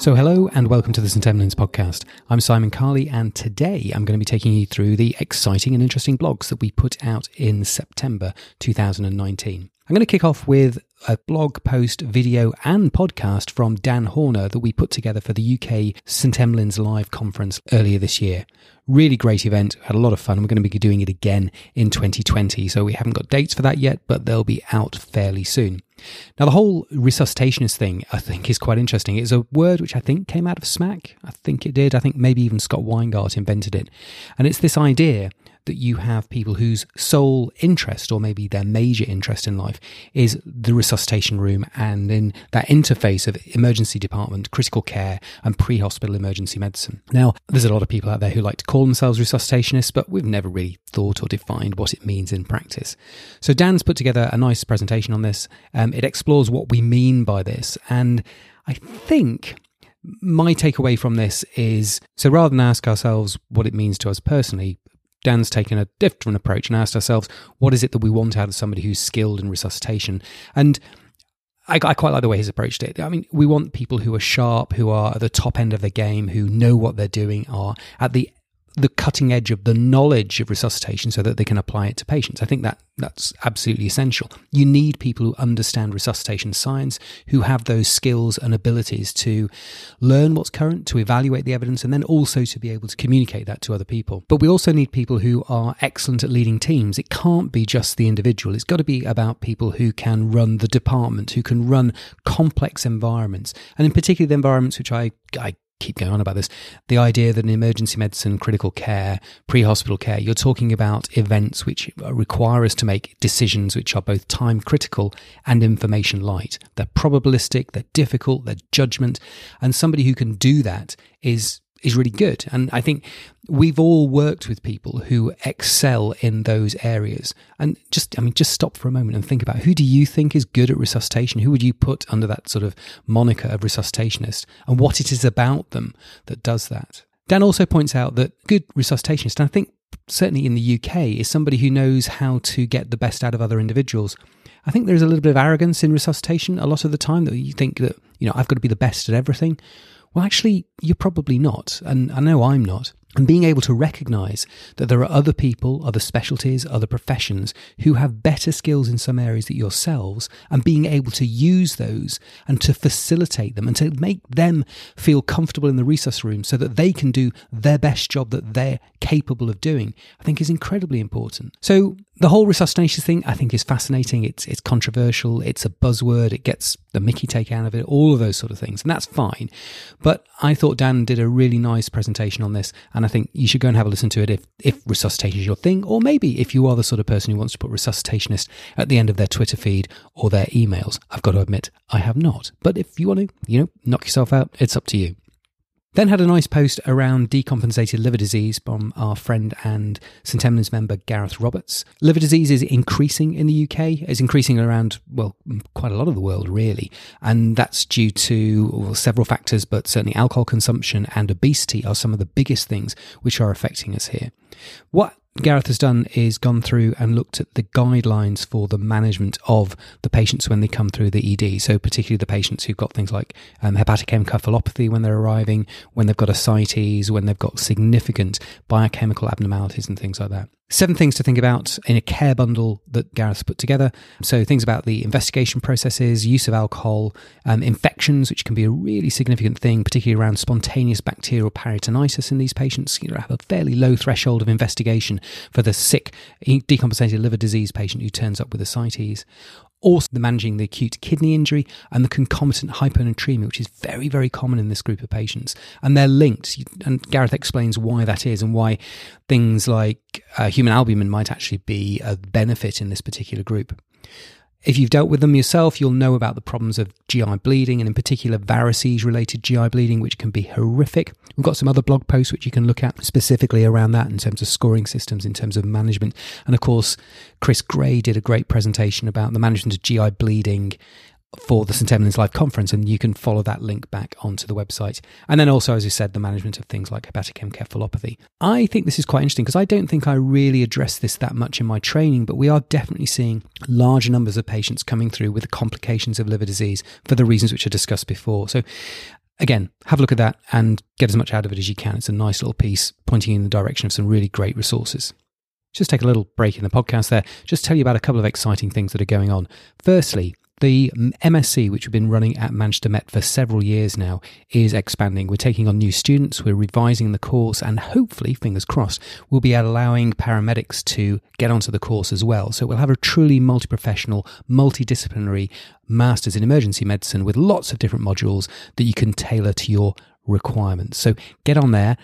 So, hello and welcome to the St. Emlyn's podcast. I'm Simon Carley, and today I'm going to be taking you through the exciting and interesting blogs that we put out in September 2019. I'm going to kick off with a blog post, video, and podcast from Dan Horner that we put together for the UK St. Emlyn's Live conference earlier this year. Really great event, had a lot of fun. We're going to be doing it again in 2020, so we haven't got dates for that yet, but they'll be out fairly soon. Now, the whole resuscitationist thing, I think, is quite interesting. It's a word which I think came out of SMAC. I think it did. I think maybe even Scott Weingart invented it. And it's this idea that you have people whose sole interest, or maybe their major interest in life, is the resuscitation room and in that interface of emergency department, critical care, and pre hospital emergency medicine. Now, there's a lot of people out there who like to call themselves resuscitationists, but we've never really thought or defined what it means in practice. So, Dan's put together a nice presentation on this. Um, it explores what we mean by this. And I think my takeaway from this is so rather than ask ourselves what it means to us personally, Dan's taken a different approach and asked ourselves, what is it that we want out of somebody who's skilled in resuscitation? And I, I, quite like the way he's approached it. I mean, we want people who are sharp, who are at the top end of the game, who know what they're doing, are at the the cutting edge of the knowledge of resuscitation so that they can apply it to patients. I think that that's absolutely essential. You need people who understand resuscitation science, who have those skills and abilities to learn what's current, to evaluate the evidence, and then also to be able to communicate that to other people. But we also need people who are excellent at leading teams. It can't be just the individual. It's got to be about people who can run the department, who can run complex environments, and in particular the environments which I, I keep going on about this the idea that in emergency medicine, critical care, pre hospital care, you're talking about events which require us to make decisions which are both time critical and information light. They're probabilistic, they're difficult, they're judgment, and somebody who can do that is is really good. And I think we've all worked with people who excel in those areas. And just, I mean, just stop for a moment and think about who do you think is good at resuscitation? Who would you put under that sort of moniker of resuscitationist and what it is about them that does that? Dan also points out that good resuscitationist, and I think certainly in the UK, is somebody who knows how to get the best out of other individuals. I think there's a little bit of arrogance in resuscitation a lot of the time that you think that, you know, I've got to be the best at everything. Well, actually, you're probably not. And I know I'm not. And being able to recognize that there are other people, other specialties, other professions who have better skills in some areas than yourselves, and being able to use those and to facilitate them and to make them feel comfortable in the resus room so that they can do their best job that they're capable of doing, I think is incredibly important. So the whole resuscitation thing, I think, is fascinating. It's it's controversial. It's a buzzword. It gets the Mickey take out of it. All of those sort of things, and that's fine. But I thought Dan did a really nice presentation on this, and I think you should go and have a listen to it if if resuscitation is your thing, or maybe if you are the sort of person who wants to put resuscitationist at the end of their Twitter feed or their emails. I've got to admit, I have not. But if you want to, you know, knock yourself out, it's up to you. Then had a nice post around decompensated liver disease from our friend and St Emlyn's member Gareth Roberts. Liver disease is increasing in the UK. It's increasing around, well, quite a lot of the world, really. And that's due to well, several factors, but certainly alcohol consumption and obesity are some of the biggest things which are affecting us here. What Gareth has done is gone through and looked at the guidelines for the management of the patients when they come through the ED. So, particularly the patients who've got things like um, hepatic encephalopathy when they're arriving, when they've got ascites, when they've got significant biochemical abnormalities and things like that. Seven things to think about in a care bundle that Gareth's put together. So, things about the investigation processes, use of alcohol, um, infections, which can be a really significant thing, particularly around spontaneous bacterial peritonitis in these patients. You know, have a fairly low threshold of investigation for the sick, decompensated liver disease patient who turns up with ascites also managing the acute kidney injury and the concomitant hyponatremia, which is very, very common in this group of patients. And they're linked. And Gareth explains why that is and why things like uh, human albumin might actually be a benefit in this particular group. If you've dealt with them yourself, you'll know about the problems of GI bleeding and, in particular, varices related GI bleeding, which can be horrific. We've got some other blog posts which you can look at specifically around that in terms of scoring systems, in terms of management. And of course, Chris Gray did a great presentation about the management of GI bleeding for the St. Emlyn's Live conference, and you can follow that link back onto the website. And then also, as you said, the management of things like hepatic encephalopathy. I think this is quite interesting because I don't think I really address this that much in my training, but we are definitely seeing large numbers of patients coming through with the complications of liver disease for the reasons which I discussed before. So again, have a look at that and get as much out of it as you can. It's a nice little piece pointing in the direction of some really great resources. Just take a little break in the podcast there, just tell you about a couple of exciting things that are going on. Firstly, the MSc, which we've been running at Manchester Met for several years now, is expanding. We're taking on new students, we're revising the course, and hopefully, fingers crossed, we'll be allowing paramedics to get onto the course as well. So we'll have a truly multi professional, multidisciplinary master's in emergency medicine with lots of different modules that you can tailor to your requirements. So get on there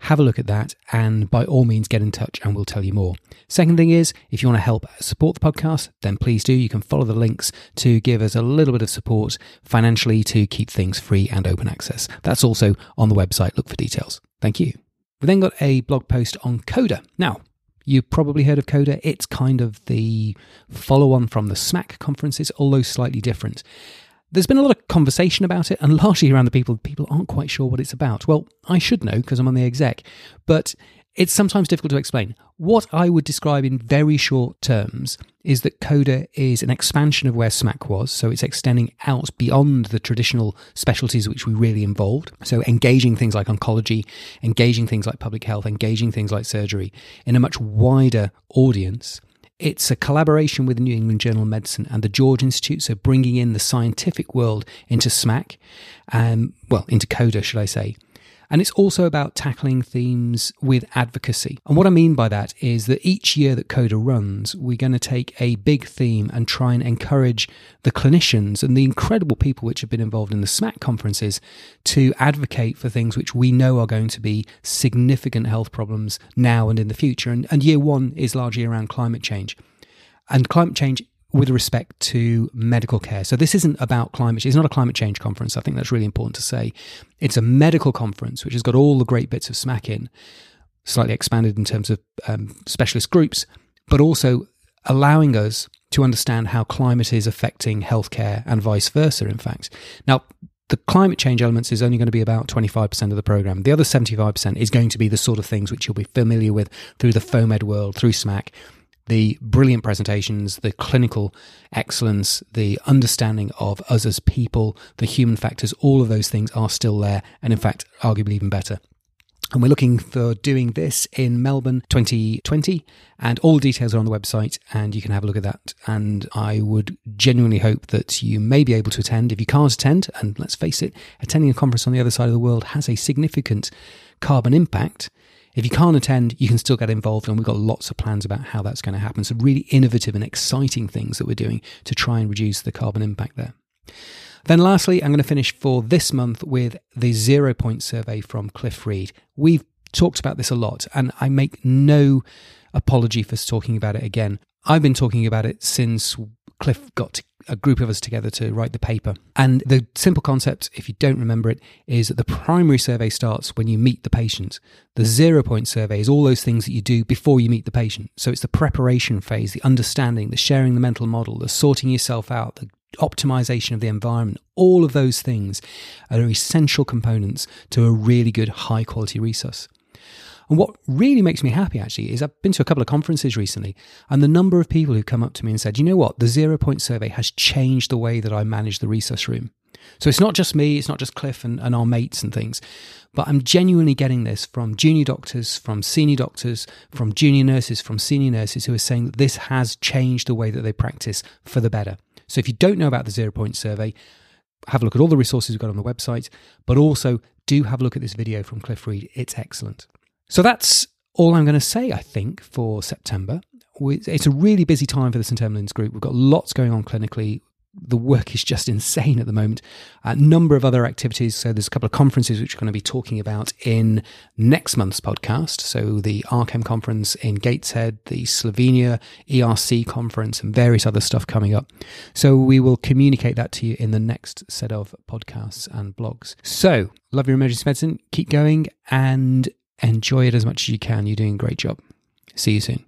have a look at that and by all means get in touch and we'll tell you more. Second thing is, if you want to help support the podcast, then please do. You can follow the links to give us a little bit of support financially to keep things free and open access. That's also on the website. Look for details. Thank you. We then got a blog post on Coda. Now, You've probably heard of Coda. It's kind of the follow on from the SMAC conferences, although slightly different. There's been a lot of conversation about it, and largely around the people. People aren't quite sure what it's about. Well, I should know because I'm on the exec, but it's sometimes difficult to explain. What I would describe in very short terms is that Coda is an expansion of where SMAC was. So it's extending out beyond the traditional specialties which we really involved. So engaging things like oncology, engaging things like public health, engaging things like surgery in a much wider audience it's a collaboration with the New England Journal of Medicine and the George Institute, so bringing in the scientific world into SMAC, um, well, into CODA, should I say. And it's also about tackling themes with advocacy. And what I mean by that is that each year that CODA runs, we're going to take a big theme and try and encourage the clinicians and the incredible people which have been involved in the SMAC conferences to advocate for things which we know are going to be significant health problems now and in the future. And, and year one is largely around climate change. And climate change with respect to medical care. So this isn't about climate change. It's not a climate change conference. I think that's really important to say. It's a medical conference, which has got all the great bits of SMAC in, slightly expanded in terms of um, specialist groups, but also allowing us to understand how climate is affecting healthcare and vice versa, in fact. Now, the climate change elements is only going to be about 25% of the program. The other 75% is going to be the sort of things which you'll be familiar with through the FOAMed world, through SMAC, the brilliant presentations, the clinical excellence, the understanding of us as people, the human factors, all of those things are still there, and in fact, arguably even better. And we're looking for doing this in Melbourne 2020. And all the details are on the website, and you can have a look at that. And I would genuinely hope that you may be able to attend. If you can't attend, and let's face it, attending a conference on the other side of the world has a significant carbon impact. If you can't attend, you can still get involved, and we've got lots of plans about how that's going to happen. Some really innovative and exciting things that we're doing to try and reduce the carbon impact there. Then, lastly, I'm going to finish for this month with the zero point survey from Cliff Reid. We've talked about this a lot, and I make no apology for talking about it again. I've been talking about it since Cliff got a group of us together to write the paper. And the simple concept, if you don't remember it, is that the primary survey starts when you meet the patient. The zero point survey is all those things that you do before you meet the patient. So it's the preparation phase, the understanding, the sharing the mental model, the sorting yourself out, the optimization of the environment. All of those things are essential components to a really good high quality resus. And what really makes me happy actually is I've been to a couple of conferences recently, and the number of people who come up to me and said, you know what, the zero point survey has changed the way that I manage the resus room. So it's not just me, it's not just Cliff and, and our mates and things, but I'm genuinely getting this from junior doctors, from senior doctors, from junior nurses, from senior nurses who are saying that this has changed the way that they practice for the better. So if you don't know about the zero point survey, have a look at all the resources we've got on the website, but also do have a look at this video from Cliff Reid. It's excellent. So that's all I'm going to say, I think, for September. It's a really busy time for the St. Emlyn's group. We've got lots going on clinically. The work is just insane at the moment. A number of other activities. So there's a couple of conferences which we're going to be talking about in next month's podcast. So the RCEM conference in Gateshead, the Slovenia ERC conference, and various other stuff coming up. So we will communicate that to you in the next set of podcasts and blogs. So love your emergency medicine. Keep going and Enjoy it as much as you can. You're doing a great job. See you soon.